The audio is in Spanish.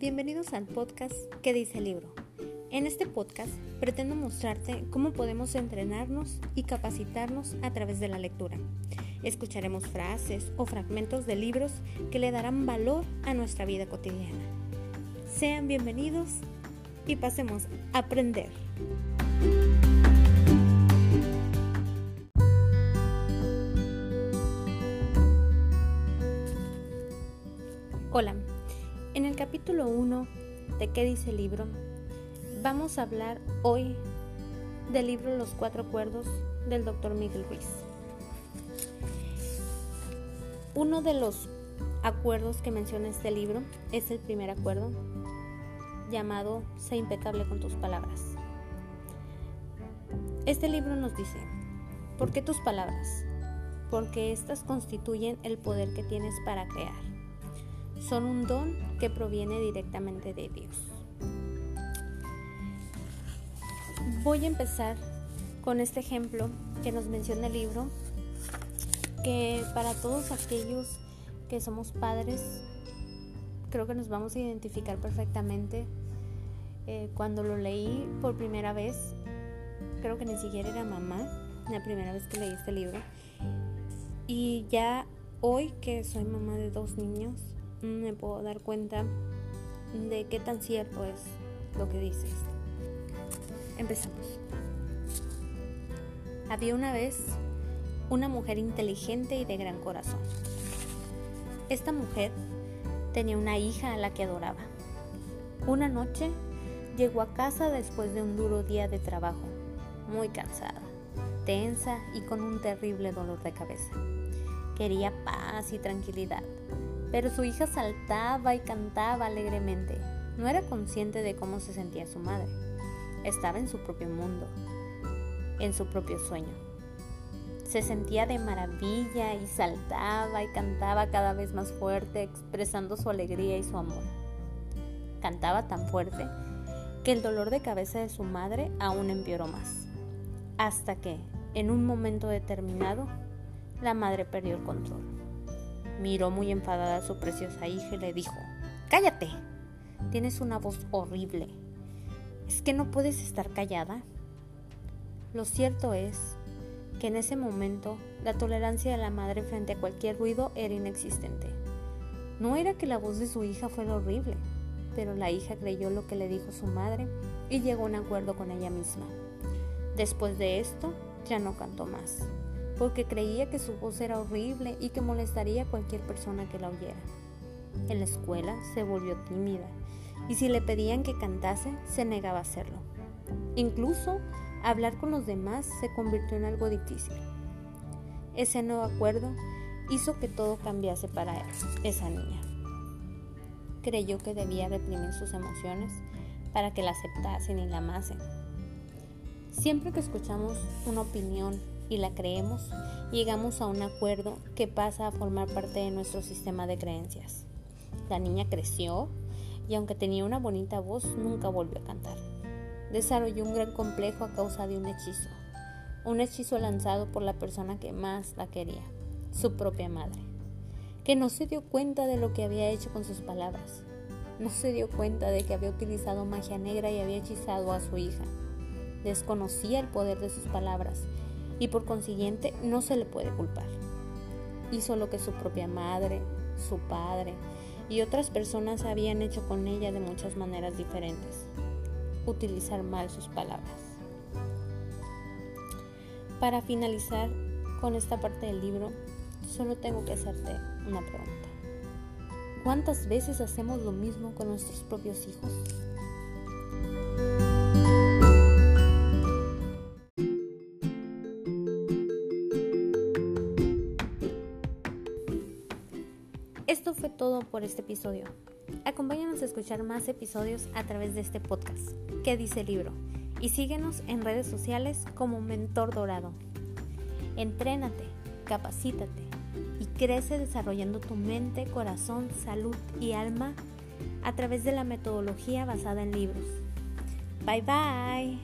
bienvenidos al podcast ¿Qué dice el libro? En este podcast pretendo mostrarte cómo podemos entrenarnos y capacitarnos a través de la lectura. Escucharemos frases o fragmentos de libros que le darán valor a nuestra vida cotidiana. Sean bienvenidos y pasemos a aprender. Hola, en el capítulo 1 de ¿Qué dice el libro? Vamos a hablar hoy del libro Los Cuatro Acuerdos del Dr. Miguel Ruiz. Uno de los acuerdos que menciona este libro es el primer acuerdo llamado Sé impecable con tus palabras. Este libro nos dice, ¿por qué tus palabras? Porque éstas constituyen el poder que tienes para crear son un don que proviene directamente de Dios. Voy a empezar con este ejemplo que nos menciona el libro, que para todos aquellos que somos padres, creo que nos vamos a identificar perfectamente. Eh, cuando lo leí por primera vez, creo que ni siquiera era mamá, la primera vez que leí este libro. Y ya hoy que soy mamá de dos niños, me puedo dar cuenta de qué tan cierto es lo que dices. Empezamos. Había una vez una mujer inteligente y de gran corazón. Esta mujer tenía una hija a la que adoraba. Una noche llegó a casa después de un duro día de trabajo, muy cansada, tensa y con un terrible dolor de cabeza. Quería paz y tranquilidad, pero su hija saltaba y cantaba alegremente. No era consciente de cómo se sentía su madre. Estaba en su propio mundo, en su propio sueño. Se sentía de maravilla y saltaba y cantaba cada vez más fuerte, expresando su alegría y su amor. Cantaba tan fuerte que el dolor de cabeza de su madre aún empeoró más, hasta que, en un momento determinado, la madre perdió el control. Miró muy enfadada a su preciosa hija y le dijo, Cállate, tienes una voz horrible. ¿Es que no puedes estar callada? Lo cierto es que en ese momento la tolerancia de la madre frente a cualquier ruido era inexistente. No era que la voz de su hija fuera horrible, pero la hija creyó lo que le dijo su madre y llegó a un acuerdo con ella misma. Después de esto, ya no cantó más porque creía que su voz era horrible y que molestaría a cualquier persona que la oyera. En la escuela se volvió tímida y si le pedían que cantase, se negaba a hacerlo. Incluso hablar con los demás se convirtió en algo difícil. Ese nuevo acuerdo hizo que todo cambiase para esa niña. Creyó que debía reprimir sus emociones para que la aceptasen y la amasen. Siempre que escuchamos una opinión y la creemos, llegamos a un acuerdo que pasa a formar parte de nuestro sistema de creencias. La niña creció y aunque tenía una bonita voz, nunca volvió a cantar. Desarrolló un gran complejo a causa de un hechizo, un hechizo lanzado por la persona que más la quería, su propia madre, que no se dio cuenta de lo que había hecho con sus palabras. No se dio cuenta de que había utilizado magia negra y había hechizado a su hija. Desconocía el poder de sus palabras y por consiguiente no se le puede culpar. Hizo lo que su propia madre, su padre y otras personas habían hecho con ella de muchas maneras diferentes. Utilizar mal sus palabras. Para finalizar con esta parte del libro, solo tengo que hacerte una pregunta. ¿Cuántas veces hacemos lo mismo con nuestros propios hijos? Esto fue todo por este episodio. Acompáñanos a escuchar más episodios a través de este podcast, ¿Qué dice el libro? Y síguenos en redes sociales como Mentor Dorado. Entrénate, capacítate y crece desarrollando tu mente, corazón, salud y alma a través de la metodología basada en libros. Bye bye.